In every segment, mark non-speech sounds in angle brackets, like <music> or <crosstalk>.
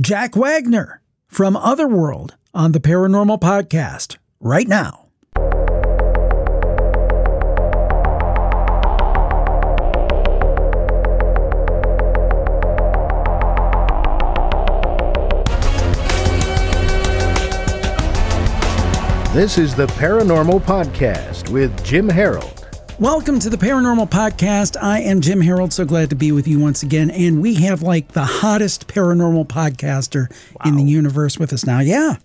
Jack Wagner from Otherworld on the Paranormal Podcast right now. This is the Paranormal Podcast with Jim Harold. Welcome to the Paranormal Podcast. I am Jim Harold. So glad to be with you once again. And we have like the hottest paranormal podcaster in the universe with us now. Yeah.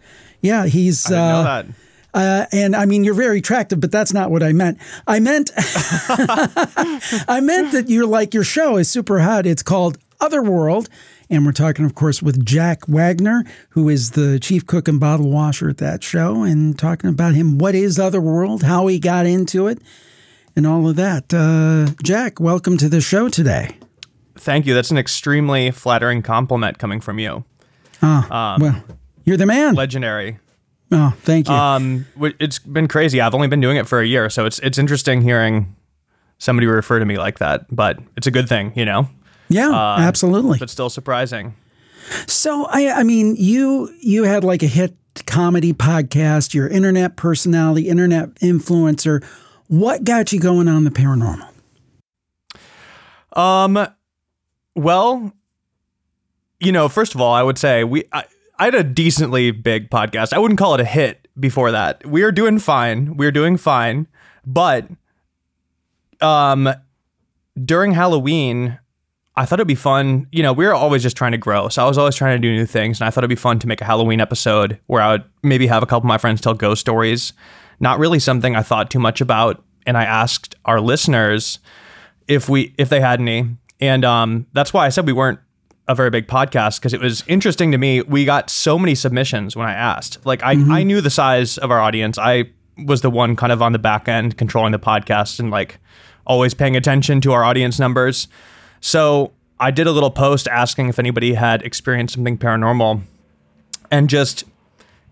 Yeah. He's. Uh, know that. Uh, and I mean, you're very attractive, but that's not what I meant. I meant, <laughs> I meant that you're like your show is super hot. It's called Otherworld, and we're talking, of course, with Jack Wagner, who is the chief cook and bottle washer at that show, and talking about him. What is Otherworld? How he got into it, and all of that. Uh, Jack, welcome to the show today. Thank you. That's an extremely flattering compliment coming from you. well, you're the man. Legendary. oh, thank you. Um, it's been crazy. I've only been doing it for a year, so it's it's interesting hearing somebody refer to me like that. But it's a good thing, you know. yeah, absolutely. But still surprising. So I I mean you you had like a hit comedy podcast, you're internet personality, internet influencer. What got you going on the paranormal? Um, well, you know, first of all, I would say we I, I had a decently big podcast. I wouldn't call it a hit before that. We are doing fine. We're doing fine, but um, during Halloween. I thought it'd be fun. You know, we were always just trying to grow. So I was always trying to do new things. And I thought it'd be fun to make a Halloween episode where I would maybe have a couple of my friends tell ghost stories. Not really something I thought too much about. And I asked our listeners if we if they had any. And um, that's why I said we weren't a very big podcast because it was interesting to me. We got so many submissions when I asked. Like I, I knew the size of our audience. I was the one kind of on the back end controlling the podcast and like always paying attention to our audience numbers. So I did a little post asking if anybody had experienced something paranormal. And just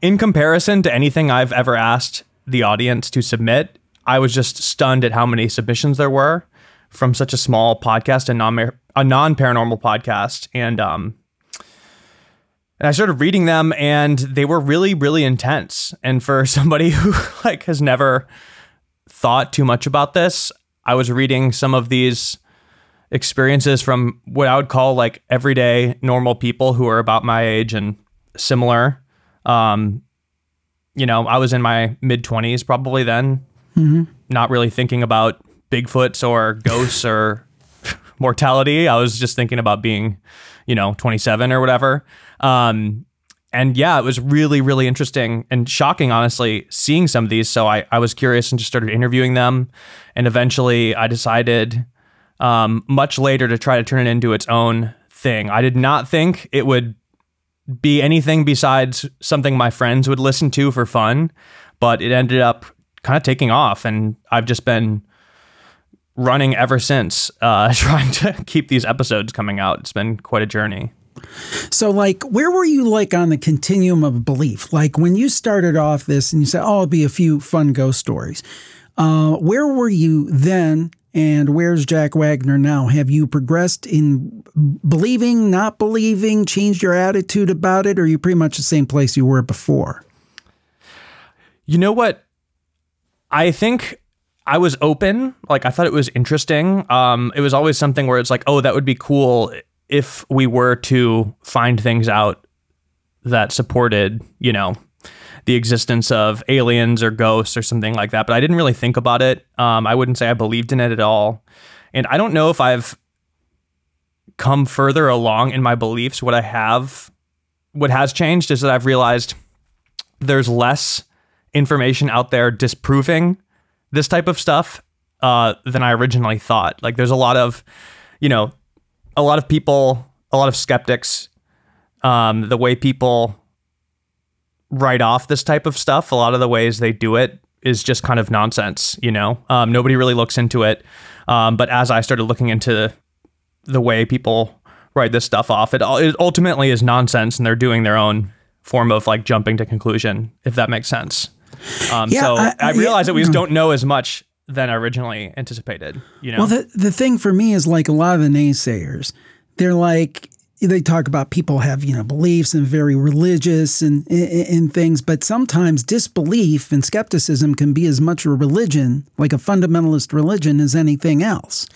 in comparison to anything I've ever asked the audience to submit, I was just stunned at how many submissions there were from such a small podcast and non a non paranormal podcast. And um, and I started reading them, and they were really, really intense. And for <laughs> somebody who like has never thought too much about this, I was reading some of these experiences from what I would call like everyday normal people who are about my age and similar. Um, you know, I was in my mid 20s probably then, not really thinking about Bigfoots or ghosts or <laughs> mortality. I was just thinking about being, you know, 27 or whatever. Um, and yeah, it was really, really interesting and shocking, honestly, seeing some of these. So I, I was curious and just started interviewing them. And eventually I decided um, much later to try to turn it into its own thing. I did not think it would be anything besides something my friends would listen to for fun, but it ended up kind of taking off. And I've just been running ever since, uh, <laughs> trying to keep these episodes coming out. It's been quite a journey. So like where were you like on the continuum of belief? Like when you started off this and you said, "Oh, it'll be a few fun ghost stories." Uh, where were you then and where's Jack Wagner now? Have you progressed in believing, not believing, changed your attitude about it or are you pretty much the same place you were before? You know what? I think I was open. Like I thought it was interesting. Um, it was always something where it's like, oh, that would be cool if we were to find things out that supported, you know, the existence of aliens or ghosts or something like that. But I didn't really think about it. Um, I wouldn't say I believed in it at all. And I don't know if I've come further along in my beliefs. What I have, what has changed is that I've realized there's less information out there disproving this type of stuff uh, than I originally thought. Like there's a lot of, you know, a lot of people, a lot of skeptics. Um, the way people write off this type of stuff, a lot of the ways they do it is just kind of nonsense. You know, um, nobody really looks into it. Um, but as I started looking into the way people write this stuff off, it, it ultimately is nonsense, and they're doing their own form of like jumping to conclusion, if that makes sense. Um, Yeah, so I- I, I- realize that we just don't know as much than I originally anticipated. You know, Well, the the thing for me is like a lot of the naysayers. They're like, they talk about people have you know beliefs and very religious and in things, but sometimes disbelief and skepticism can be as much a religion, like a fundamentalist religion, as anything else.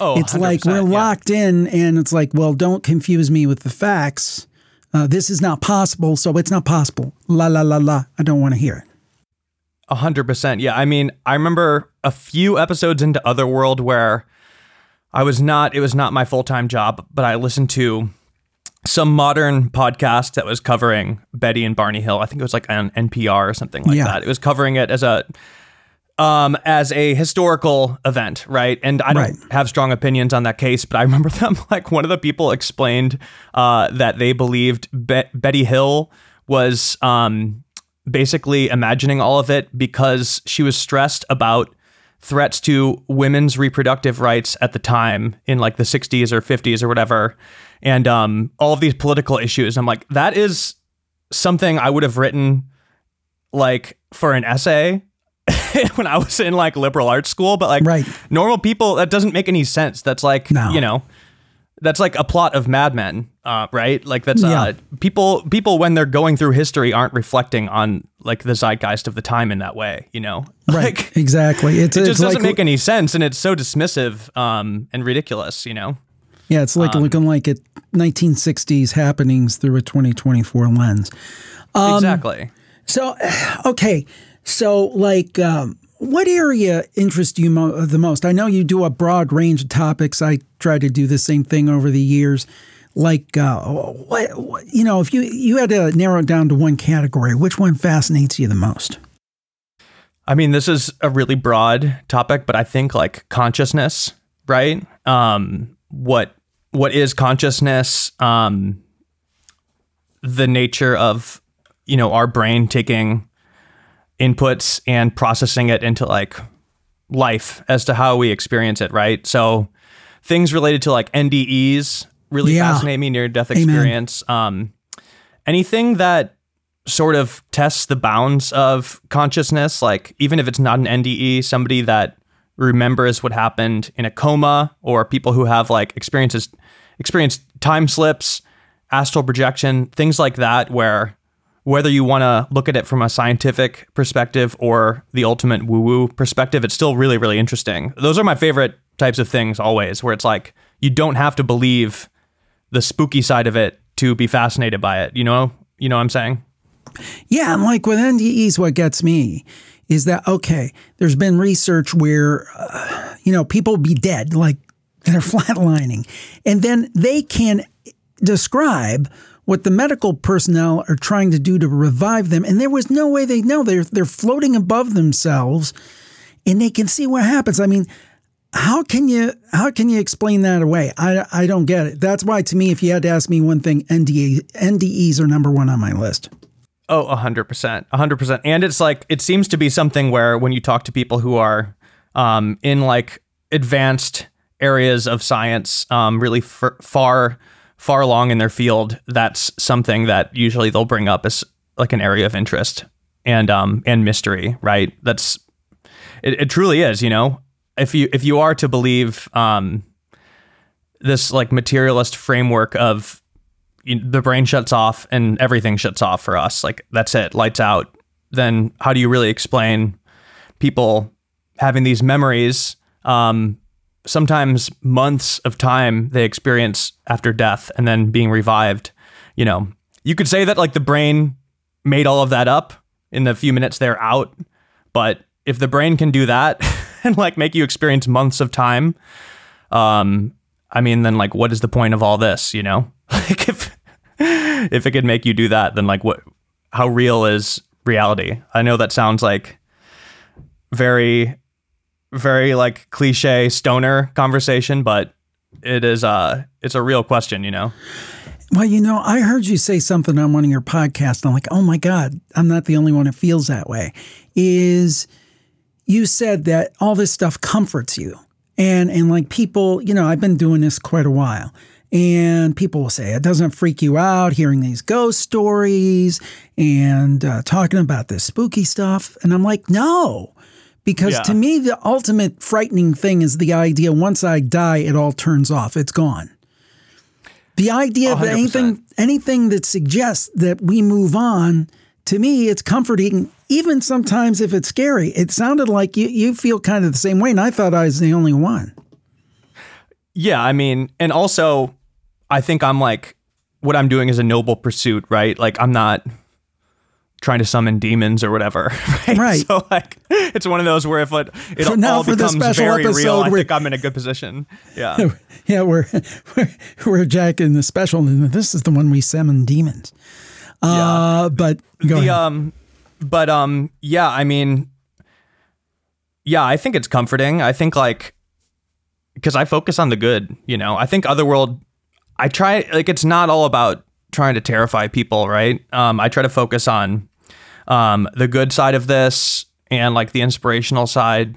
Oh, it's like we're yeah. locked in, and it's like, well, don't confuse me with the facts. Uh, this is not possible, so it's not possible. La la la la. I don't want to hear it. A hundred percent. Yeah. I mean, I remember a few episodes into Otherworld where I was not, it was not my full time job, but I listened to some modern podcast that was covering Betty and Barney Hill. I think it was like on NPR or something like Yeah. that. It was covering it as a, um, as a historical event, right? And I don't Right. have strong opinions on that case, but I <laughs> remember them like one of the people explained uh, that they believed Be- Betty Hill was um, basically imagining all of it because she was stressed about threats to women's reproductive rights at the time in like the 60s or 50s or whatever and um, all of these political issues i'm like that is something i would have written like for an essay <laughs> when i was in like liberal arts school but like Right. normal people that doesn't make any sense that's like No. you know that's like a plot of Mad Men, uh, right? Like that's Yeah. uh, people people when they're going through history aren't reflecting on like the zeitgeist of the time in that way, you know? <laughs> Right. Like exactly. It's, it it's just doesn't make any sense, and it's so dismissive um, and ridiculous, you know? yeah, it's like looking like at 1960s happenings through a 2024 lens. Um, exactly. So, <sighs> okay, so like, um, what area interests you mo- the most? I know you do a broad range of topics. I try to do the same thing over the years. Like, uh, what, what you know, if you you had to narrow it down to one category, which one fascinates you the most? I mean, this is a really broad topic, but I think like consciousness, right? Um, what what is consciousness? Um, the nature of you know our brain taking inputs and processing it into like life as to how we experience it, right? So things related to like NDEs really Yeah. fascinate me, near death experience. Um, anything that sort of tests the bounds of consciousness, like even if it's not an NDE, somebody that remembers what happened in a coma, or people who have like experiences experienced time slips, astral projection, things like that, where whether you want to look at it from a scientific perspective or the ultimate woo woo perspective, it's still really, really interesting. Those are my favorite types of things always, where it's like you don't have to believe the spooky side of it to be fascinated by it. You know, you know what I'm saying? Yeah, and like with NDEs, what gets me is that okay, there's been research where uh, you know people be dead, like they're <laughs> flatlining, and then they can describe what the medical personnel are trying to do to revive them, and there was no way they know they're they're floating above themselves, and they can see what happens. I mean. How can you how can you explain that away? I, I don't get it. That's why to me, if you had to ask me one thing, NDA, NDEs are number one on my list. Oh, a hundred percent, a hundred percent. And it's like it seems to be something where when you talk to people who are um, in like advanced areas of science, um, really f- far far along in their field, that's something that usually they'll bring up as like an area of interest and um and mystery, right? That's it, it truly is, you know. If you if you are to believe um this like materialist framework of you, the brain shuts off and everything shuts off for us. Like that's it, lights out. Then how do you really explain people having these memories? Um, sometimes months of time they experience after death and then being revived. You know, you could say that like the brain made all of that up in the few minutes they're out, but if the brain can do that <laughs> and like make you experience months of time, um, I mean, then like, what is the point of all this? You know, <laughs> like if if it could make you do that, then like, what? How real is reality? I know that sounds like very, very like cliche stoner conversation, but it is uh it's a real question. You know. Well, you know, I heard you say something on one of your podcasts. And I'm like, oh my God, I'm not the only one that feels that way. Is you said that all this stuff comforts you. And and like people, you know, I've been doing this quite a while. And people will say it doesn't freak you out hearing these ghost stories and uh, talking about this spooky stuff. And I'm like, no, because Yeah. to me, the ultimate frightening thing is the idea once I die, it all turns off, it's gone. The idea of 100%. anything anything that suggests that we move on, to me, it's comforting. Even sometimes if it's scary, it sounded like you you feel kind of the same way, and I thought I was the only one. Yeah, I mean, and also, I think I'm like, what I'm doing is a noble pursuit, right? Like, I'm not trying to summon demons or whatever, <laughs> right? Right. So, like, it's one of those where if it, it For now, all for becomes special very real, I think I'm in a good position. Yeah. <laughs> Yeah, we're we're, we're Jack in the special, and this is the one we summon demons. Uh, but go the ahead. um but um yeah i mean yeah i think it's comforting i think like because i focus on the good you know i think otherworld i try like it's not all about trying to terrify people right um i try to focus on um the good side of this and like the inspirational side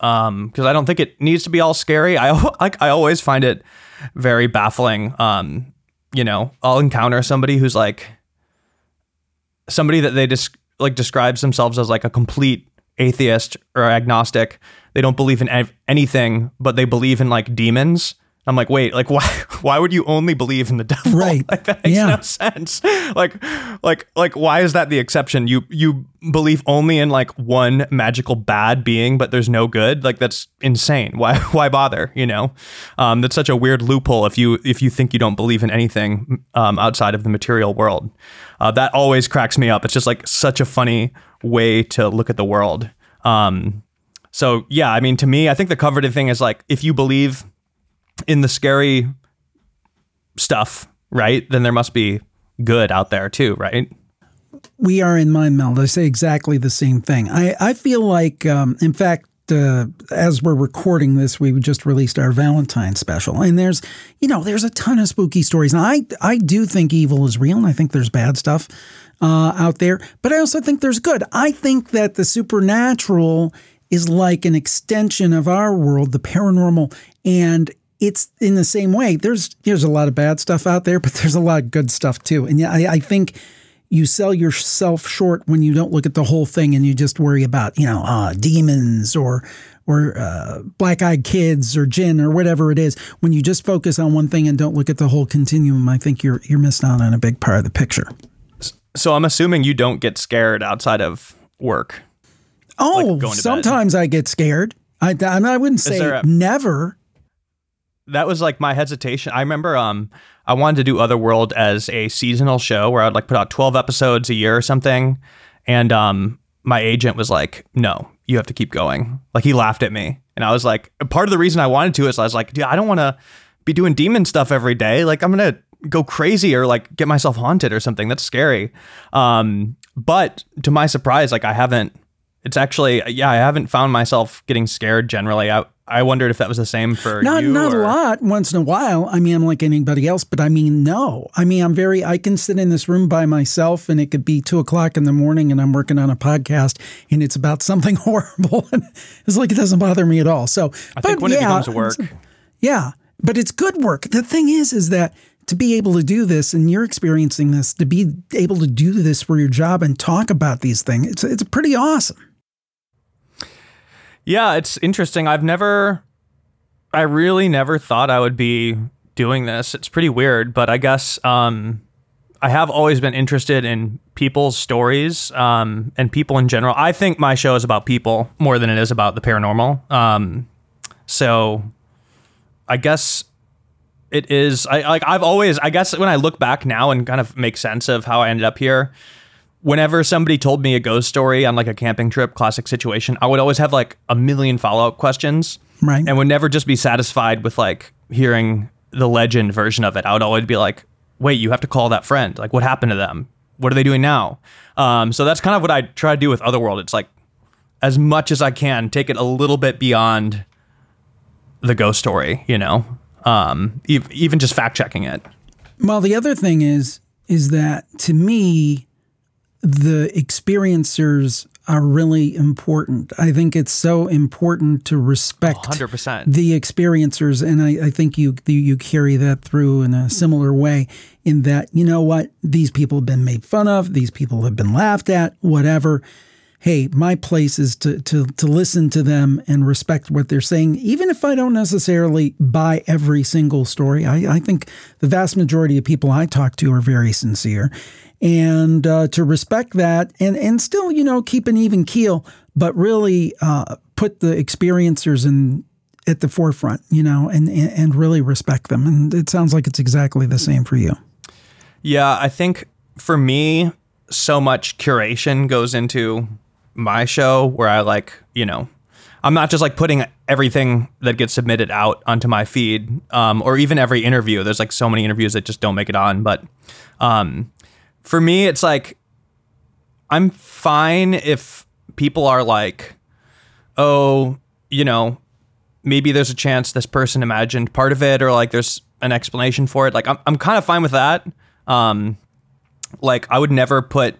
um because i don't think it needs to be all scary i like i always find it very baffling um you know i'll encounter somebody who's like somebody that they just like describes themselves as like a complete atheist or agnostic. They don't believe in ev- anything, but they believe in like demons. I'm like, wait, like why? <laughs> Why would you only believe in the devil? <laughs> Right. Like that makes Yeah. no sense. Like, like, like, why is that the exception? You you believe only in like one magical bad being, but there's no good. Like that's insane. Why <laughs> why bother? You know, um, that's such a weird loophole. If you if you think you don't believe in anything um, outside of the material world, uh, that always cracks me up. It's just like such a funny way to look at the world. Um, so yeah, I mean, to me, I think the coveted thing is like if you believe in the scary stuff, right? Then there must be good out there too, right? we are in mind meld. I say exactly the same thing. I, I feel like, um, in fact, uh, as we're recording this, we just released our Valentine special, and there's, you know, there's a ton of spooky stories. And I, I do think evil is real, and I think there's bad stuff uh, out there, but I also think there's good. I think that the supernatural is like an extension of our world, the paranormal, and it's in the same way. There's there's a lot of bad stuff out there, but there's a lot of good stuff too. And yeah, I, I think you sell yourself short when you don't look at the whole thing and you just worry about you know uh, demons or or uh, black eyed kids or djinn or whatever it is. When you just focus on one thing and don't look at the whole continuum, I think you're you're missing out on a big part of the picture. So I'm assuming you don't get scared outside of work. Oh, going to bed. sometimes I get scared. I, I, I wouldn't say a- never. That was like my hesitation. I remember um I wanted to do Otherworld as a seasonal show where I'd like put out 12 episodes a year or something. And um my agent was like, "No, you have to keep going." Like he laughed at me. And I was like, part of the reason I wanted to is I was like, "Dude, I don't want to be doing demon stuff every day. Like I'm going to go crazy or like get myself haunted or something. That's scary." Um but to my surprise, like I haven't it's actually yeah, I haven't found myself getting scared generally. I I wondered if that was the same for Not you. not or- a lot once in a while. I mean, I'm like anybody else, but I mean, no. I mean, I'm very. I can sit in this room by myself, and it could be two o'clock in the morning, and I'm working on a podcast, and it's about something <laughs> horrible, and it's like it doesn't bother me at all. So, I think when it becomes work, <laughs> yeah, but it's good work. The thing is, is that to be able to do this, and you're experiencing this, to be able to do this for your job and talk about these things, it's it's pretty awesome. Yeah, it's interesting. I've never, I really never thought I would be doing this. It's pretty weird, but I guess um, I have always been interested in people's stories um, and people in general. I think my show is about people more than it is about the paranormal. Um, so I guess it is. I like. I've always. I guess when I look back now and kind of make sense of how I ended up here, whenever somebody told me a ghost story on like a camping trip, classic situation, I would always have like a million follow up questions, Right. And would never just be satisfied with like hearing the legend version of it. I would always be like, wait, you have to call that friend. Like, what happened to them? What are they doing now? Um, so that's kind of what I try to do with Otherworld. It's like as much as I can, take it a little bit beyond the ghost story, you know, um, ev- even just fact checking it. Well, the other thing is, is that to me, the experiencers are really important. I think it's so important to respect 100%. the experiencers, and I, I think you you carry that through in a similar way. In that, you know what, these people have been made fun of, these people have been laughed at, whatever. hey, my place is to to to listen to them and respect what they're saying, even if I don't necessarily buy every single story. I, I think the vast majority of people I talk to are very sincere, and uh, to respect that and and still, you know, keep an even keel, but really uh, put the experiencers in at the forefront, you know, and and really respect them. And it sounds like it's exactly the same for you. Yeah, I think for me, so much curation goes into my show where I like, you know, I'm not just like putting everything that gets submitted out onto my feed, um, or even every interview. There's like so many interviews that just don't make it on. But um, for me, it's like I'm fine if people are like, oh, you know, maybe there's a chance this person imagined part of it, or like there's an explanation for it. Like I'm, I'm kind of fine with that. Um, like I would never put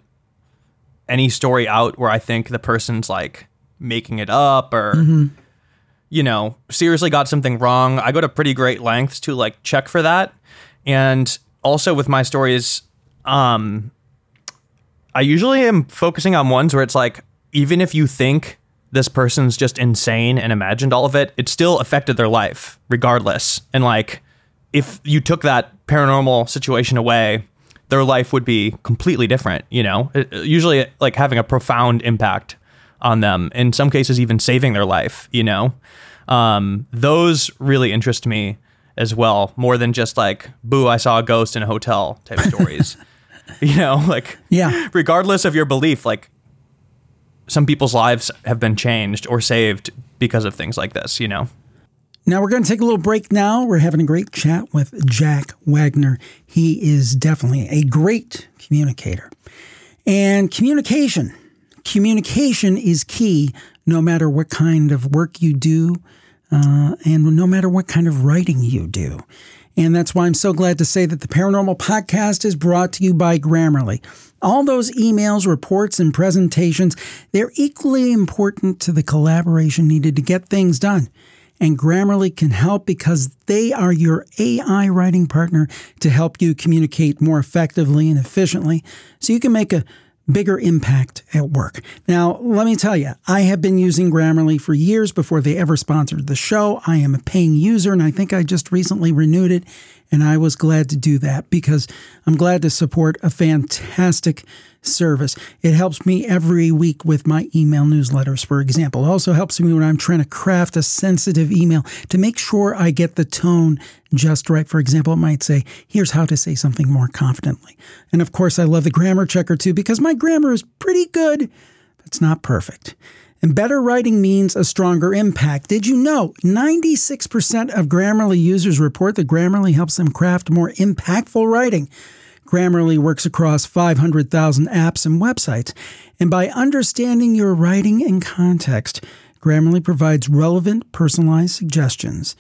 any story out where I think the person's like making it up or mm-hmm. you know seriously got something wrong. I go to pretty great lengths to like check for that, and also with my stories, um, I usually am focusing on ones where it's like even if you think this person's just insane and imagined all of it, it still affected their life regardless. And like if you took that paranormal situation away, their life would be completely different, you know? It, usually like having a profound impact on them, in some cases even saving their life, you know? Um, those really interest me as well, more than just like, boo, I saw a ghost in a hotel type <laughs> stories. <laughs> you know, like yeah. regardless of your belief, like some people's lives have been changed or saved because of things like this, you know? Now we're going to take a little break now. We're having a great chat with Jack Wagner. He is definitely a great communicator. And communication, communication is key no matter what kind of work you do uh, and no matter what kind of writing you do. And that's why I'm so glad to say that the Paranormal Podcast is brought to you by Grammarly. All those emails, reports, and presentations, they're equally important to the collaboration needed to get things done. And Grammarly can help because they are your AI writing partner to help you communicate more effectively and efficiently so you can make a bigger impact at work. Now, let me tell you, I have been using Grammarly for years before they ever sponsored the show. I am a paying user and I think I just recently renewed it. And I was glad to do that because I'm glad to support a fantastic service. It helps me every week with my email newsletters, for example. It also helps me when I'm trying to craft a sensitive email to make sure I get the tone just right. For example, it might say, here's how to say something more confidently. And of course, I love the grammar checker too because my grammar is pretty good, but it's not perfect. And better writing means a stronger impact. Did you know 96% of Grammarly users report that Grammarly helps them craft more impactful writing? Grammarly works across 500,000 apps and websites, and by understanding your writing and context, Grammarly provides relevant, personalized suggestions.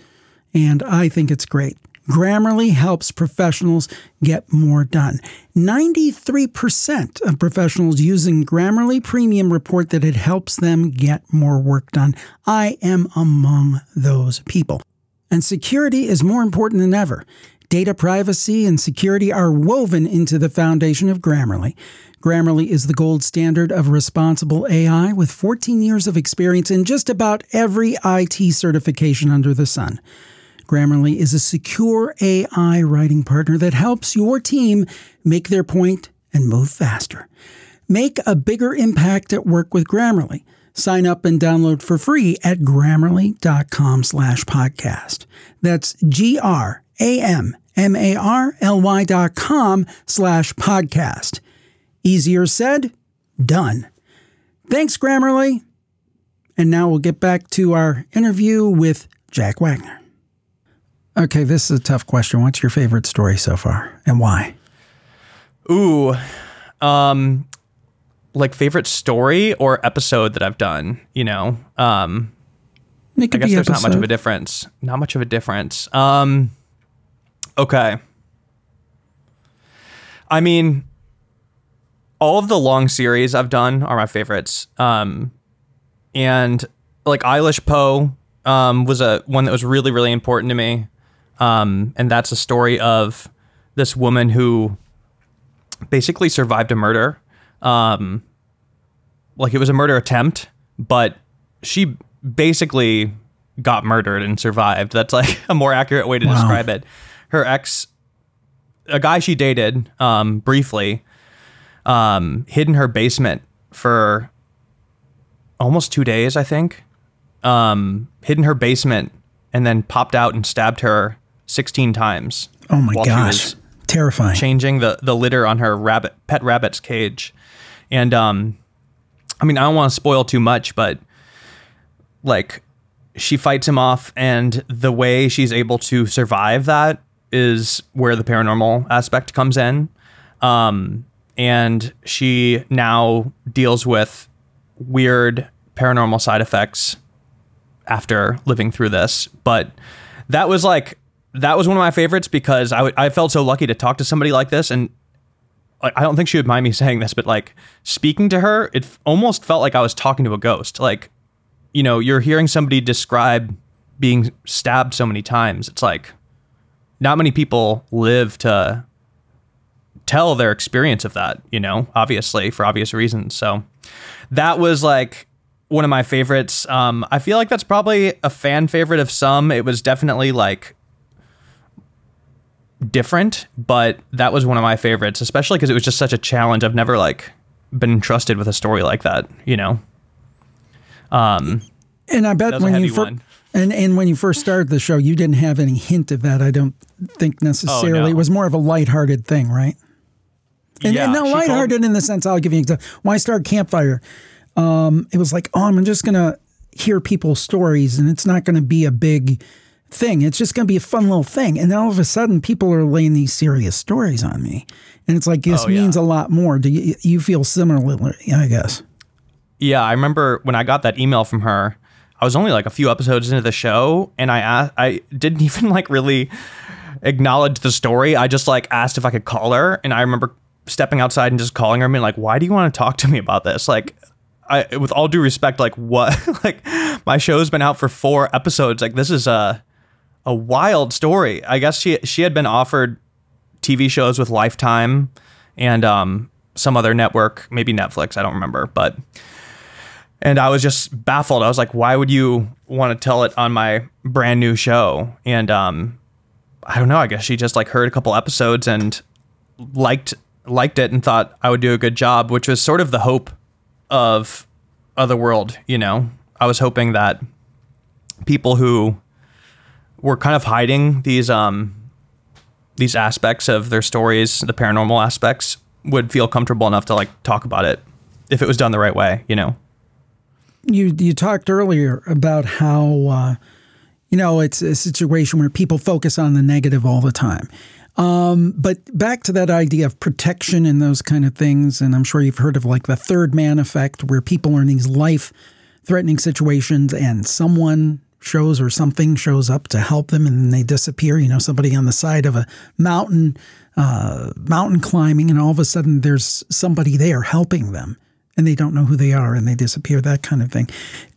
And I think it's great. Grammarly helps professionals get more done. 93% of professionals using Grammarly Premium report that it helps them get more work done. I am among those people. And security is more important than ever. Data privacy and security are woven into the foundation of Grammarly. Grammarly is the gold standard of responsible AI with 14 years of experience in just about every IT certification under the sun. Grammarly is a secure AI writing partner that helps your team make their point and move faster. Make a bigger impact at work with Grammarly. Sign up and download for free at grammarly.com slash podcast. That's G R a-M-M-A-R-L-Y dot com slash podcast. Easier said, done. Thanks, Grammarly. And now we'll get back to our interview with Jack Wagner. Okay, this is a tough question. What's your favorite story so far and why? Ooh, um, like favorite story or episode that I've done, you know? Um, I guess there's episode. not much of a difference. Not much of a difference. Um, Okay. I mean, all of the long series I've done are my favorites. Um, and like Eilish Poe um, was a one that was really really important to me. Um, and that's a story of this woman who basically survived a murder. Um, like it was a murder attempt, but she basically got murdered and survived. That's like <laughs> a more accurate way to Wow. describe it. Her ex, a guy she dated um, briefly, um, hid in her basement for almost two days, I think. Um, hid in her basement and then popped out and stabbed her 16 times. Oh my gosh. Terrifying. changing the the litter on her rabbit pet rabbit's cage. And um I mean, I don't want to spoil too much, but like she fights him off and the way she's able to survive that is where the paranormal aspect comes in. Um and she now deals with weird paranormal side effects after living through this. But that was like that was one of my favorites because I, w- I felt so lucky to talk to somebody like this and I don't think she would mind me <laughs> saying this, but like speaking to her, it f- almost felt like I was talking to a ghost. Like, you know, you're hearing somebody describe being stabbed so many times. It's like not many people live to tell their experience of that, you know, obviously for obvious reasons. So that was like one of my favorites. Um, I feel like that's probably a fan favorite of some. It was definitely like different, but that was one of my favorites, especially because it was just such a challenge. I've never like been entrusted with a story like that, you know. Um, And I bet That was a when you fir- and and when you first started the show, you didn't have any hint of that. I don't think necessarily. Oh, no. It was more of a lighthearted thing, right? And, yeah, and not lighthearted in the sense I'll give you an example. When I started Campfire, um, it was like, oh, I'm just gonna hear people's stories, and it's not gonna be a big thing. It's just gonna be a fun little thing. And then all of a sudden, people are laying these serious stories on me, and it's like this Oh, yeah. means a lot more. Do you you feel similarly? I guess. Yeah, I remember when I got that email from her. I was only like a few episodes into the show, and I asked, I didn't <laughs> even like really acknowledge the story. I just like asked if I could call her, and I remember stepping outside and just calling her and being like, "Why do you want to talk to me about this?" Like, I with all due respect, like what? <laughs> like my show's been out for four episodes. Like this is a a wild story. I guess she she had been offered TV shows with Lifetime and um some other network, maybe Netflix. I don't remember, but and I was just baffled. I was like, why would you want to tell it on my brand new show? And um, I don't know. I guess she just like heard a couple episodes and liked liked it and thought I would do a good job, which was sort of the hope of Otherworld. You know, I was hoping that people who were kind of hiding these um these aspects of their stories, the paranormal aspects, would feel comfortable enough to like talk about it if it was done the right way. You know. you you talked earlier about how uh, you know it's a situation where people focus on the negative all the time. Um, but back to that idea of protection and those kind of things, and I'm sure you've heard of like the third man effect, where people are in these life threatening situations and someone shows or something shows up to help them and they disappear. You know, somebody on the side of a mountain, uh, mountain climbing, and all of a sudden there's somebody there helping them and they don't know who they are and they disappear, that kind of thing.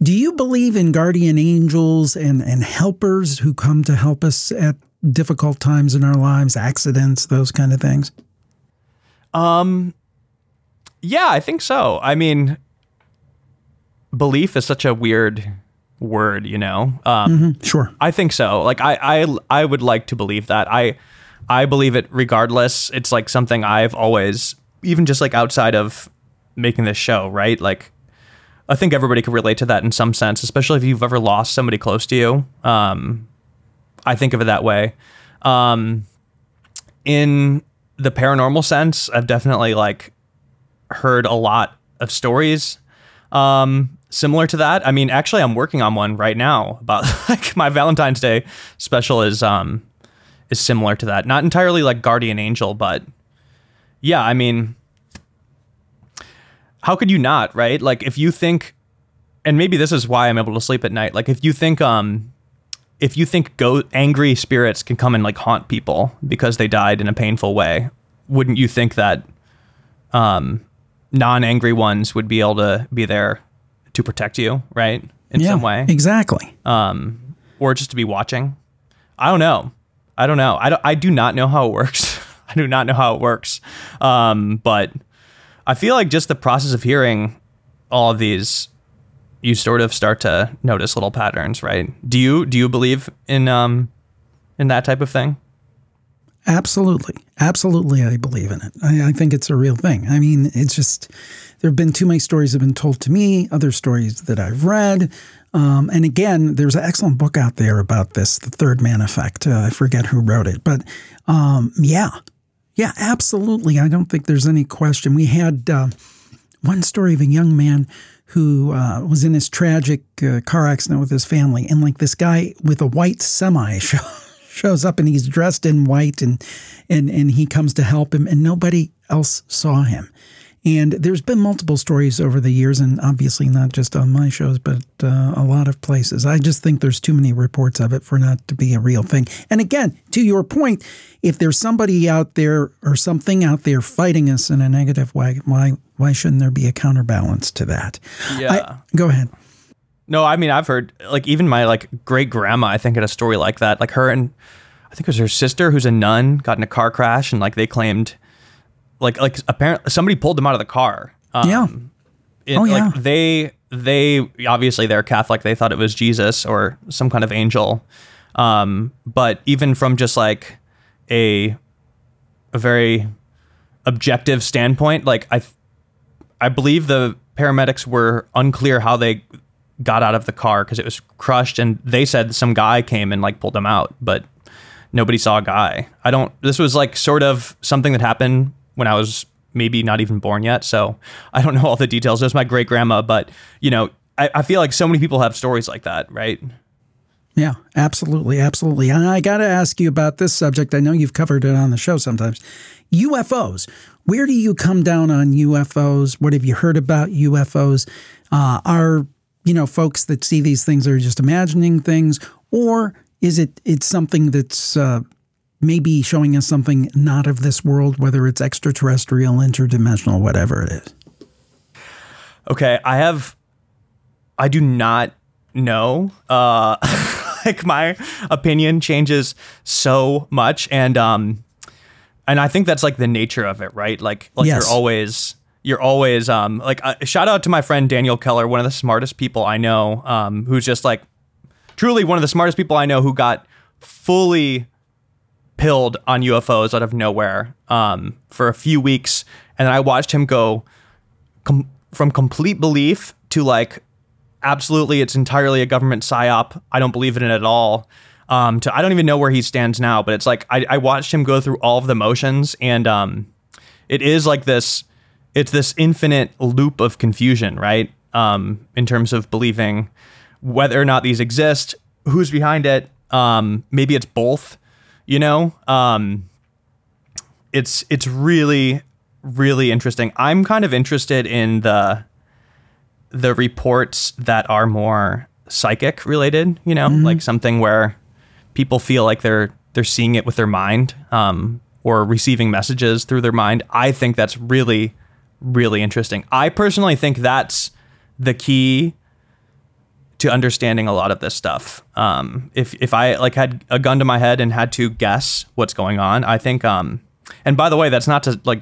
Do you believe in guardian angels and, and helpers who come to help us at difficult times in our lives, accidents, those kind of things? Um, yeah, I think so. I mean, belief is such a weird word, you know. Um, Sure. I think so. Like I, I, I would like to believe that. I, I believe it regardless. It's like something I've always, even just like outside of making this show, right? Like, I think everybody could relate to that in some sense, especially if you've ever lost somebody close to you. Um, I think of it that way. Um, in the paranormal sense, I've definitely like heard a lot of stories um, similar to that. I mean, actually, I'm working on one right now about <laughs> like my Valentine's Day special is um is similar to that. Not entirely like guardian angel, but yeah, I mean, how could you not, right? Like if you think, and maybe this is why I'm able to sleep at night. Like if you think um if you think go angry spirits can come and like haunt people because they died in a painful way, wouldn't you think that um non-angry ones would be able to be there to protect you, right? In yeah, some way. Exactly. Um or just to be watching. I don't know. I don't know. I don't, I do not know how it works. <laughs> I do not know how it works. Um but I feel like just the process of hearing all of these you sort of start to notice little patterns, right? Do you do you believe in um in that type of thing? Absolutely. Absolutely, I believe in it. I, I, think it's a real thing. I mean, it's just, there have been too many stories that have been told to me, other stories that I've read. Um, and again, there's an excellent book out there about this, The Third Man Effect. Uh, I forget who wrote it. But um, yeah, yeah, absolutely. I don't think there's any question. We had uh, one story of a young man who uh, was in this tragic uh, car accident with his family, and like this guy with a white semi <laughs> show, shows up and he's dressed in white and and and he comes to help him, and nobody else saw him. And there's been multiple stories over the years, and obviously not just on my shows, but uh, a lot of places. I just think there's too many reports of it for not to be a real thing. And again, to your point, if there's somebody out there or something out there fighting us in a negative way, why why shouldn't there be a counterbalance to that? Yeah. I, go ahead. No, I mean I've heard like even my like great grandma I think had a story like that. Like her and I think it was her sister who's a nun got in a car crash and like they claimed like like apparently somebody pulled them out of the car. Um, yeah. It, oh yeah. Like they they obviously they're Catholic. They thought it was Jesus or some kind of angel. Um, but even from just like a a very objective standpoint, like I I believe the paramedics were unclear how they got out of the car because it was crushed, and they said some guy came and like pulled them out, but nobody saw a guy. I don't. This was like sort of something that happened when I was maybe not even born yet. So I don't know all the details. It was my great grandma, but you know, I, I feel like so many people have stories like that, right? Yeah, absolutely, absolutely. And I got to ask you about this subject. I know you've covered it on the show sometimes. UFOs. Where do you come down on UFOs? What have you heard about UFOs? Uh, are you know folks that see these things are just imagining things, or is it it's something that's uh, maybe showing us something not of this world, whether it's extraterrestrial, interdimensional, whatever it is? Okay, I have, I do not know. Uh, <laughs> like my opinion changes so much, and um, and I think that's like the nature of it, right? Like, like yes. you're always you're always um like uh, shout out to my friend Daniel Keller, one of the smartest people I know, um, who's just like truly one of the smartest people I know who got fully pilled on UFOs out of nowhere um, for a few weeks, and I watched him go com- from complete belief to like absolutely it's entirely a government psyop. I don't believe in it at all. Um, to I don't even know where he stands now, but it's like I, I watched him go through all of the motions, and um, it is like this. It's this infinite loop of confusion, right? Um, in terms of believing whether or not these exist, who's behind it. Um, maybe it's both you know um, it's it's really really interesting. I'm kind of interested in the the reports that are more psychic related you know mm-hmm. like something where people feel like they're they're seeing it with their mind um, or receiving messages through their mind. I think that's really really interesting. I personally think that's the key to understanding a lot of this stuff. Um, if if I like had a gun to my head and had to guess what's going on, I think. Um, and by the way, that's not to like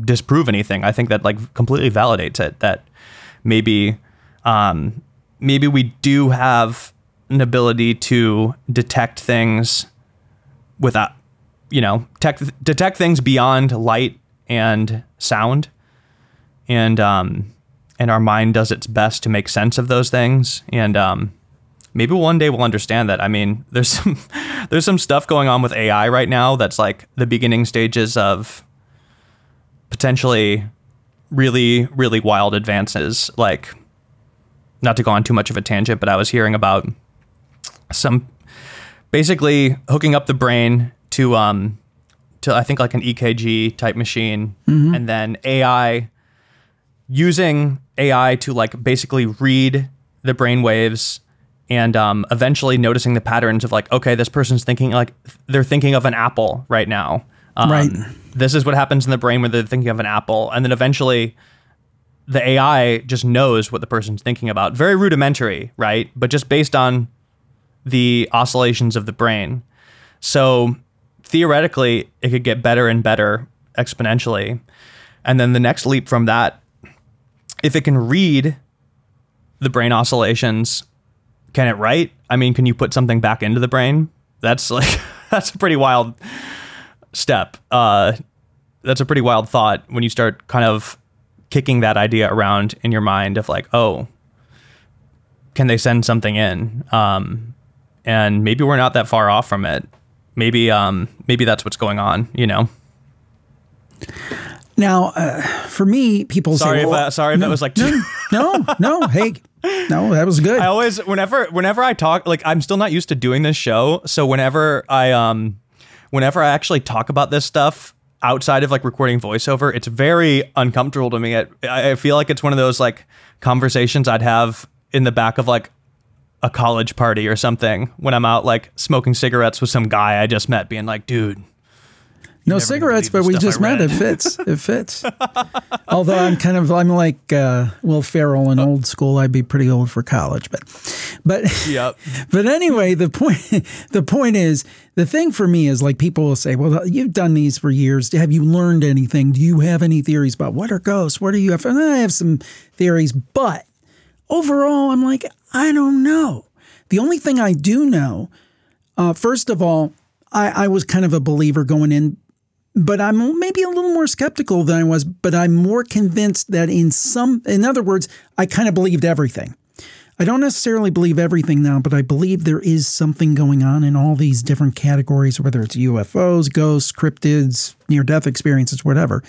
disprove anything. I think that like completely validates it that maybe um, maybe we do have an ability to detect things without you know detect detect things beyond light and sound and um and our mind does its best to make sense of those things. And um, maybe one day we'll understand that. I mean, <laughs> there's some there's some stuff going on with AI right now that's like the beginning stages of potentially really really wild advances. Like, not to go on too much of a tangent, but I was hearing about some basically hooking up the brain to um to I think like an EKG type machine, mm-hmm. and then AI using AI to like basically read the brain waves and um, eventually noticing the patterns of like, okay, this person's thinking like they're thinking of an apple right now. Um, right. This is what happens in the brain when they're thinking of an apple, and then eventually the AI just knows what the person's thinking about. Very rudimentary, right? But just based on the oscillations of the brain. So theoretically, it could get better and better exponentially. And then the next leap from that if it can read the brain oscillations, can it write? I mean, can you put something back into the brain? That's like <laughs> that's a pretty wild step. Uh, that's a pretty wild thought when you start kind of kicking that idea around in your mind of like, oh, can they send something in? Um, and maybe we're not that far off from it. Maybe um, maybe that's what's going on. You know. Now, uh, for me, people Sorry say, if well, that, sorry if that was like too. <laughs> no, no, hey, no, that was good. I always whenever whenever I talk like I'm still not used to doing this show, so whenever I um whenever I actually talk about this stuff outside of like recording voiceover, it's very uncomfortable to me. It, I feel like it's one of those like conversations I'd have in the back of like a college party or something when I'm out like smoking cigarettes with some guy I just met, being like, dude. No cigarettes, but we just met. It fits. <laughs> It fits. Although I'm kind of, I'm like uh, Will Ferrell in old school. I'd be pretty old for college, but, but, Yep. <laughs> but anyway, the point, <laughs> the point is, the thing for me is like people will say, "Well, you've done these for years. Have you learned anything? Do you have any theories about what are ghosts? What are you?" And I have some theories, but overall, I'm like, I don't know. The only thing I do know, uh, first of all, I, I was kind of a believer going in, but I'm maybe a little more skeptical than I was. But I'm more convinced that in some, in other words, I kind of believed everything. I don't necessarily believe everything now, but I believe there is something going on in all these different categories, whether it's UFOs, ghosts, cryptids, near death experiences, whatever.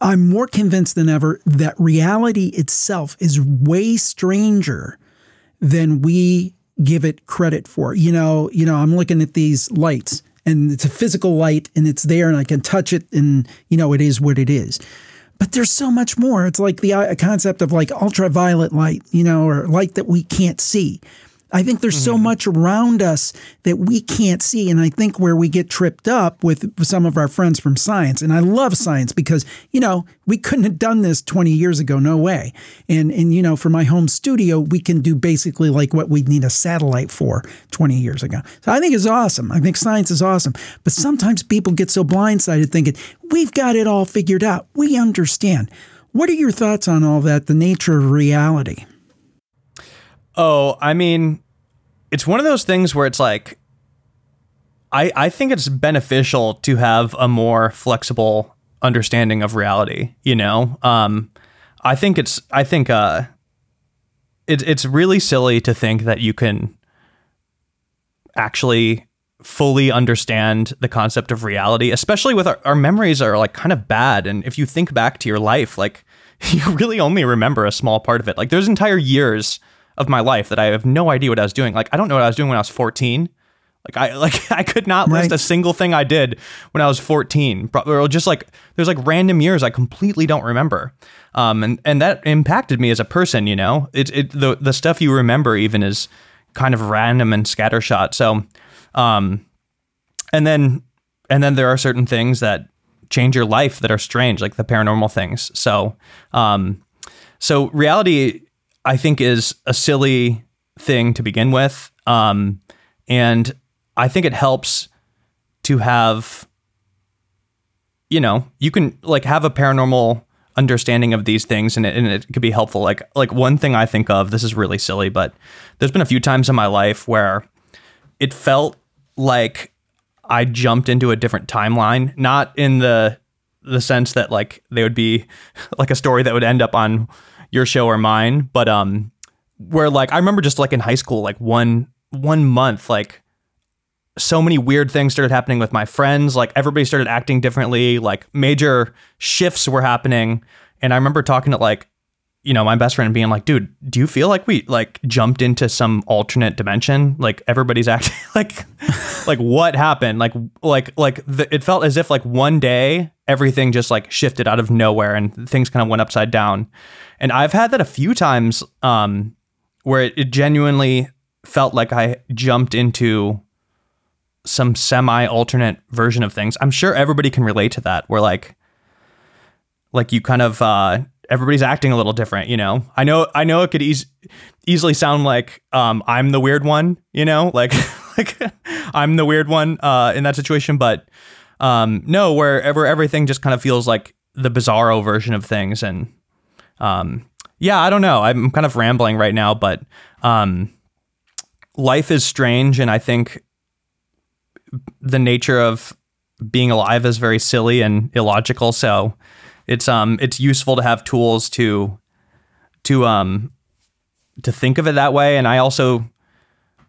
I'm more convinced than ever that reality itself is way stranger than we give it credit for. You know, you know, I'm looking at these lights and it's a physical light and it's there and I can touch it and you know it is what it is. But there's so much more. It's like the uh, concept of like ultraviolet light, you know, or light that we can't see. I think there's so mm-hmm. much around us that we can't see. And I think where we get tripped up with some of our friends from science, and I love science because, you know, we couldn't have done this 20 years ago, no way. And, and you know, for my home studio, we can do basically like what we'd need a satellite for 20 years ago. So I think it's awesome. I think science is awesome. But sometimes people get so blindsided thinking, we've got it all figured out. We understand. What are your thoughts on all that, the nature of reality? Oh, I mean, it's one of those things where it's like, I I think it's beneficial to have a more flexible understanding of reality. You know, um, I think it's I think uh, it's it's really silly to think that you can actually fully understand the concept of reality, especially with our, our memories are like kind of bad. And if you think back to your life, like <laughs> you really only remember a small part of it. Like there's entire years of my life that I have no idea what I was doing. Like I don't know what I was doing when I was 14. Like I <laughs> like I could not list Right. a single thing I did when I was 14. Pro- Or just like there's like random years I completely don't remember. Um and and that impacted me as a person, you know. It it the the stuff you remember even is kind of random and scattershot. So um and then and then there are certain things that change your life that are strange like the paranormal things. So um so reality I think is a silly thing to begin with. Um and I think it helps to have you know, you can like have a paranormal understanding of these things and it, and it could be helpful. Like like one thing I think of, this is really silly, but there's been a few times in my life where it felt like I jumped into a different timeline, not in the the sense that like they would be <laughs> like a story that would end up on your show or mine, but um where like I remember just like in high school like one one month like so many weird things started happening with my friends. Like everybody started acting differently. Like major shifts were happening. And I remember talking to like, you know, my best friend being like, dude, do you feel like we like jumped into some alternate dimension? Like everybody's <laughs> acting like, like what happened? Like, like, like the, it felt as if like one day everything just like shifted out of nowhere and things kind of went upside down. And I've had that a few times, um, where it, it genuinely felt like I jumped into some semi alternate version of things. I'm sure everybody can relate to that where like like you kind of uh everybody's acting a little different, you know. I know I know it could eas- easily sound like um I'm the weird one, you know, <laughs> like like I'm the weird one uh in that situation, but um no, where everything just kind of feels like the bizarro version of things and um, yeah, I don't know. I'm kind of rambling right now, but um, life is strange, and I think the nature of being alive is very silly and illogical. So it's um it's useful to have tools to to um to think of it that way. And I also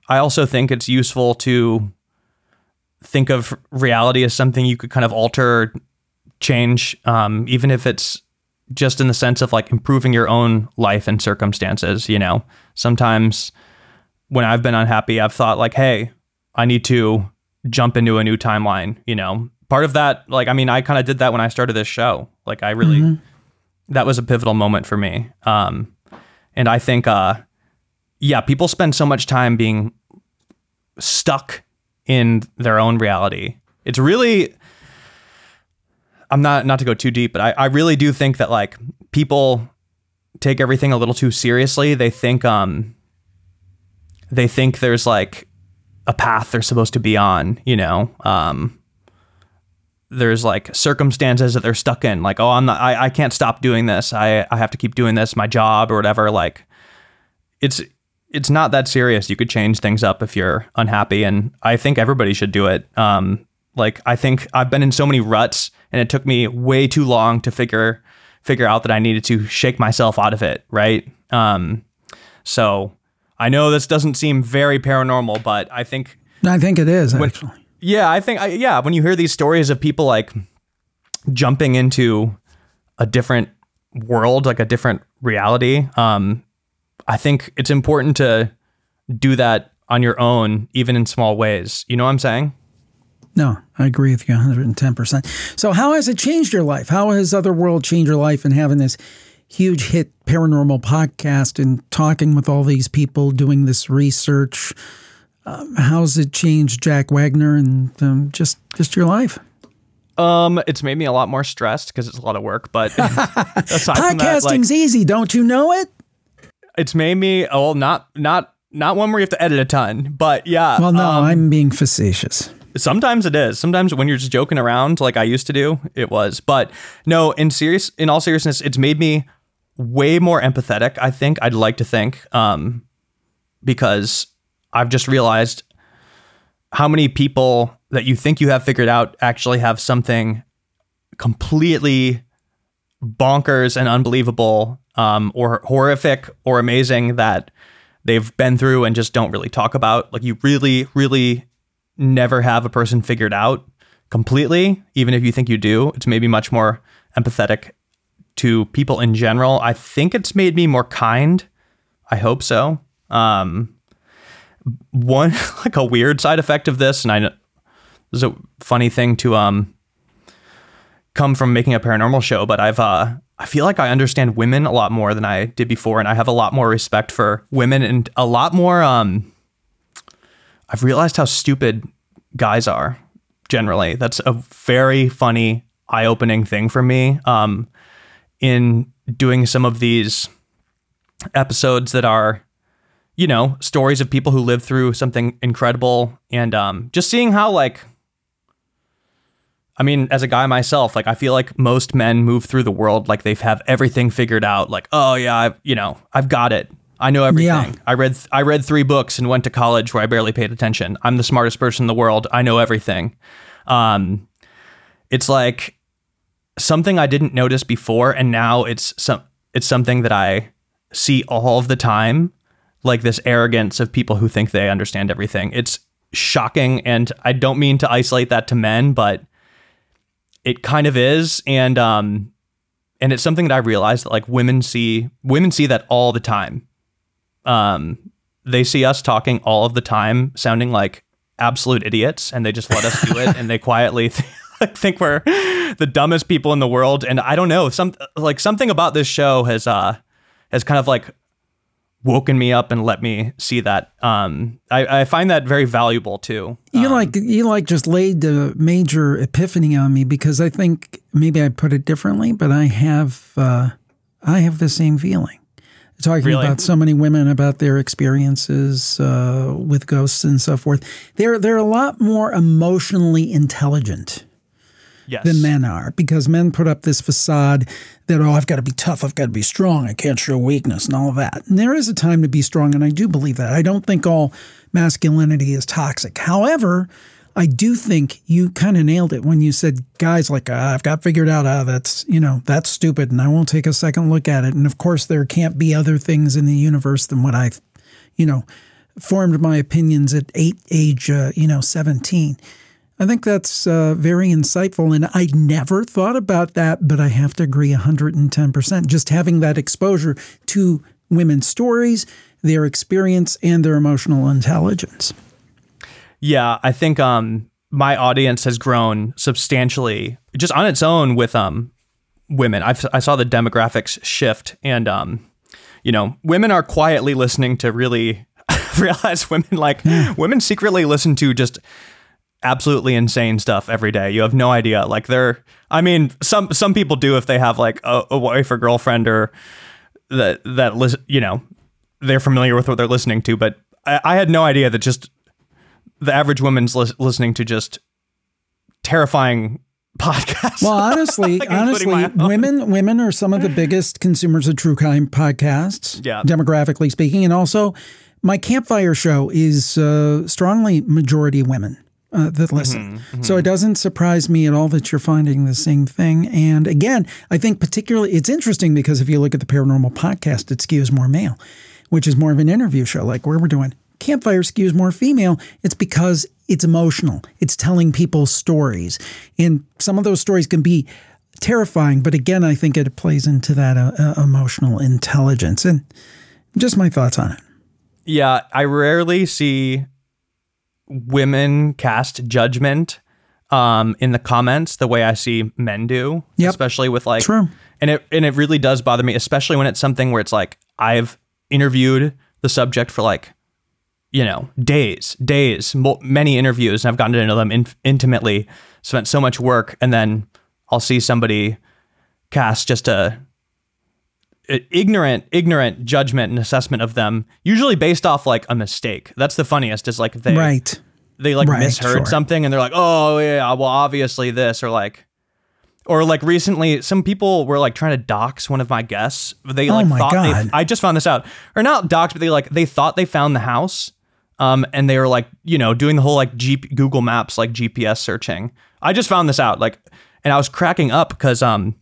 I also think it's useful to think of reality as something you could kind of alter, change, um, even if it's just in the sense of like improving your own life and circumstances. You know, sometimes when I've been unhappy, I've thought like, hey, I need to jump into a new timeline. You know, part of that, like, I mean, I kind of did that when I started this show. Like, I really, mm-hmm. that was a pivotal moment for me. Um, and I think, uh, yeah, people spend so much time being stuck in their own reality. It's really I'm not not to go too deep, but I, I really do think that like people take everything a little too seriously. They think um they think there's like a path they're supposed to be on, you know. Um there's like circumstances that they're stuck in, like, oh I'm not I, I can't stop doing this. I, I have to keep doing this, my job or whatever. Like it's it's not that serious. You could change things up if you're unhappy, and I think everybody should do it. Um, like I think I've been in so many ruts, and it took me way too long to figure figure out that I needed to shake myself out of it. Right. Um, so I know this doesn't seem very paranormal, but I think I think it is when, actually. Yeah, I think I, yeah. When you hear these stories of people like jumping into a different world, like a different reality, um, I think it's important to do that on your own, even in small ways. You know what I'm saying? No, I agree with you 110%. So, how has it changed your life? How has Otherworld changed your life and having this huge hit paranormal podcast and talking with all these people, doing this research? Um, how's it changed Jack Wagner and um, just just your life? Um, it's made me a lot more stressed because it's a lot of work. But <laughs> podcasting's that, like, easy, don't you know it? It's made me oh not not not one where you have to edit a ton, but yeah. Well, no, um, I'm being facetious. Sometimes it is. Sometimes when you're just joking around like I used to do, it was. But no, in serious in all seriousness, it's made me way more empathetic, I think. I'd like to think. Um because I've just realized how many people that you think you have figured out actually have something completely bonkers and unbelievable um, or horrific or amazing that they've been through and just don't really talk about. Like you really, really never have a person figured out completely, even if you think you do. It's maybe much more empathetic to people in general. I think it's made me more kind. I hope so. Um, one <laughs> like a weird side effect of this, and I know this is a funny thing to um come from making a paranormal show, but I've uh I feel like I understand women a lot more than I did before, and I have a lot more respect for women and a lot more. Um, I've realized how stupid guys are generally. That's a very funny, eye-opening thing for me. Um, in doing some of these episodes that are, you know, stories of people who lived through something incredible, and um, just seeing how like I mean, as a guy myself, like I feel like most men move through the world like they have have everything figured out. Like, oh yeah, I've, you know, I've got it. I know everything. Yeah. I read th- I read three books and went to college where I barely paid attention. I'm the smartest person in the world. I know everything. Um, it's like something I didn't notice before, and now it's some it's something that I see all of the time. Like this arrogance of people who think they understand everything. It's shocking, and I don't mean to isolate that to men, but it kind of is, and um, and it's something that I realized that like women see women see that all the time. Um, they see us talking all of the time, sounding like absolute idiots, and they just let us do it, and they quietly. <laughs> Th- think we're the dumbest people in the world and i don't know some like something about this show has uh has kind of like woken me up and let me see that. Um, I, I find that very valuable too. You um, like you like just laid the major epiphany on me because I think maybe I put it differently, but I have uh, I have the same feeling. Talking really? about so many women about their experiences uh, with ghosts and so forth, they're they're a lot more emotionally intelligent. Yes. than men are because men put up this facade that, oh, I've got to be tough, I've got to be strong, I can't show weakness and all of that. And there is a time to be strong, and I do believe that. I don't think all masculinity is toxic. However, I do think you kind of nailed it when you said guys like ah, I've got figured out ah that's you know that's stupid and I won't take a second look at it and of course there can't be other things in the universe than what I've you know formed my opinions at eight age uh, you know 17 I think that's uh, very insightful and I never thought about that but I have to agree 110% just having that exposure to women's stories their experience and their emotional intelligence. Yeah, I think um my audience has grown substantially just on its own with um women. I've, I saw the demographics shift, and um you know women are quietly listening to really <laughs> realize women like women secretly listen to just absolutely insane stuff every day. You have no idea. Like they're I mean some some people do if they have like a, a wife or girlfriend or that that you know they're familiar with what they're listening to, but I, I had no idea that just the average woman's lis- listening to just terrifying <laughs> podcasts. Well, honestly, <laughs> Like, honestly, women women are some of the biggest consumers of true crime podcasts, Yeah. demographically speaking, and also my campfire show is uh, strongly majority women. Uh, that listen. Mm-hmm, So it doesn't surprise me at all that you're finding the same thing. And again, I think particularly it's interesting because if you look at the paranormal podcast, it skews more male, which is more of an interview show like where we're doing. Campfire skews more female. It's because it's emotional. It's telling people stories. And some of those stories can be terrifying, but again, I think it plays into that uh, uh, emotional intelligence. And just my thoughts on it. Yeah, I rarely see women cast judgment um, in the comments the way I see men do, Yep. especially with like True. And it and it really does bother me, especially when it's something where it's like I've interviewed the subject for like you know days, days, mo- many interviews, and I've gotten to know them in- intimately, spent so much work, and then I'll see somebody cast just a a ignorant ignorant judgment and assessment of them usually based off like a mistake. That's the funniest is like they Right. they like Right, misheard sure. something and they're like oh yeah well obviously this or like or like recently some people were like trying to dox one of my guests. They like Oh thought they i just found this out. Or not dox but they like they thought they found the house um and they were like you know doing the whole like G- google maps like gps searching. I just found this out like and i was cracking up because um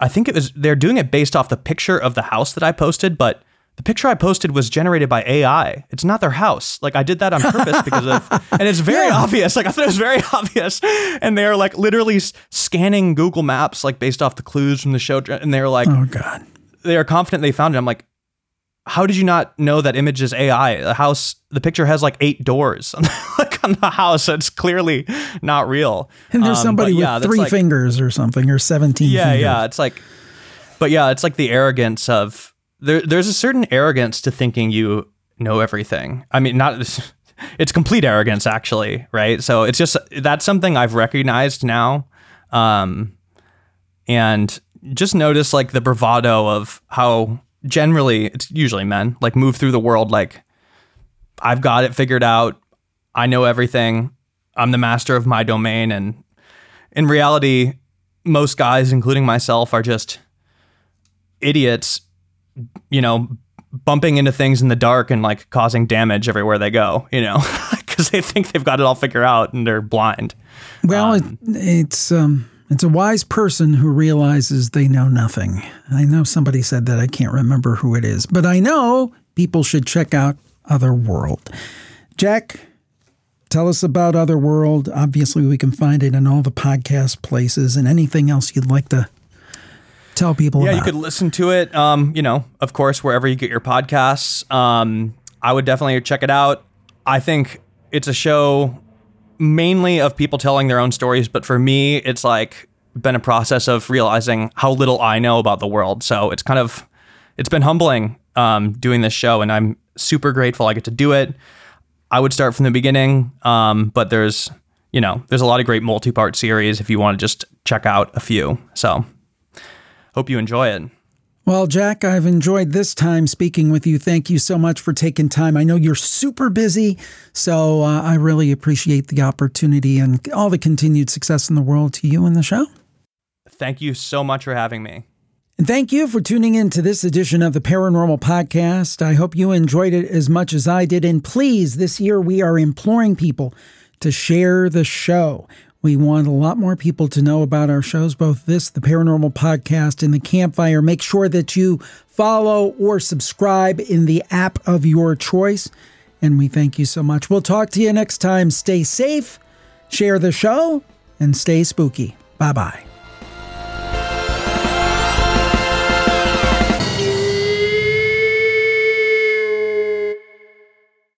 I think it was they're doing it based off the picture of the house that I posted, but the picture I posted was generated by AI. It's not their house. Like I did that on purpose because of, <laughs> and it's very Yeah. obvious. Like I thought it was very <laughs> obvious, and they're like literally scanning Google Maps like based off the clues from the show, and they're like Oh, God. they are confident they found it. I'm like, how did you not know that image is AI? The house, the picture has like eight doors <laughs> like on the house. It's clearly not real. And there's Um, somebody with yeah, three like- fingers or something, or 17 yeah, fingers. yeah. It's like, but yeah, it's like the arrogance of there. There's a certain arrogance to thinking you know everything. I mean, not. <laughs> It's complete arrogance, actually, right? So it's just that's something I've recognized now, um, and just notice like the bravado of how generally it's usually men like move through the world like I've got it figured out. I know everything. I'm the master of my domain. And in reality, most guys, including myself, are just idiots, you know, bumping into things in the dark and like causing damage everywhere they go, you know, <laughs> because they think they've got it all figured out and they're blind. Well, it, it's um, it's a wise person who realizes they know nothing. I know somebody said that. I can't remember who it is, but I know people should check out Otherworld. Jack, tell us about Otherworld. Obviously, we can find it in all the podcast places and anything else you'd like to tell people Yeah, about. you could listen to it. Um, you know, of course, wherever you get your podcasts. Um, I would definitely check it out. I think it's a show mainly of people telling their own stories, but for me, it's like been a process of realizing how little I know about the world. So it's kind of it's been humbling um, doing this show, and I'm super grateful I get to do it. I would start from the beginning, um, but there's you know there's a lot of great multi-part series if you want to just check out a few. So hope you enjoy it. Well, Jack, I've enjoyed this time speaking with you. Thank you so much for taking time. I know you're super busy, so uh, I really appreciate the opportunity and all the continued success in the world to you and the show. Thank you so much for having me. And thank you for tuning in to this edition of the Paranormal Podcast. I hope you enjoyed it as much as I did. And please, this year we are imploring people to share the show. We want a lot more people to know about our shows, both this, the Paranormal Podcast, and the Campfire. Make sure that you follow or subscribe in the app of your choice. And we thank you so much. We'll talk to you next time. Stay safe, share the show, and stay spooky. Bye bye.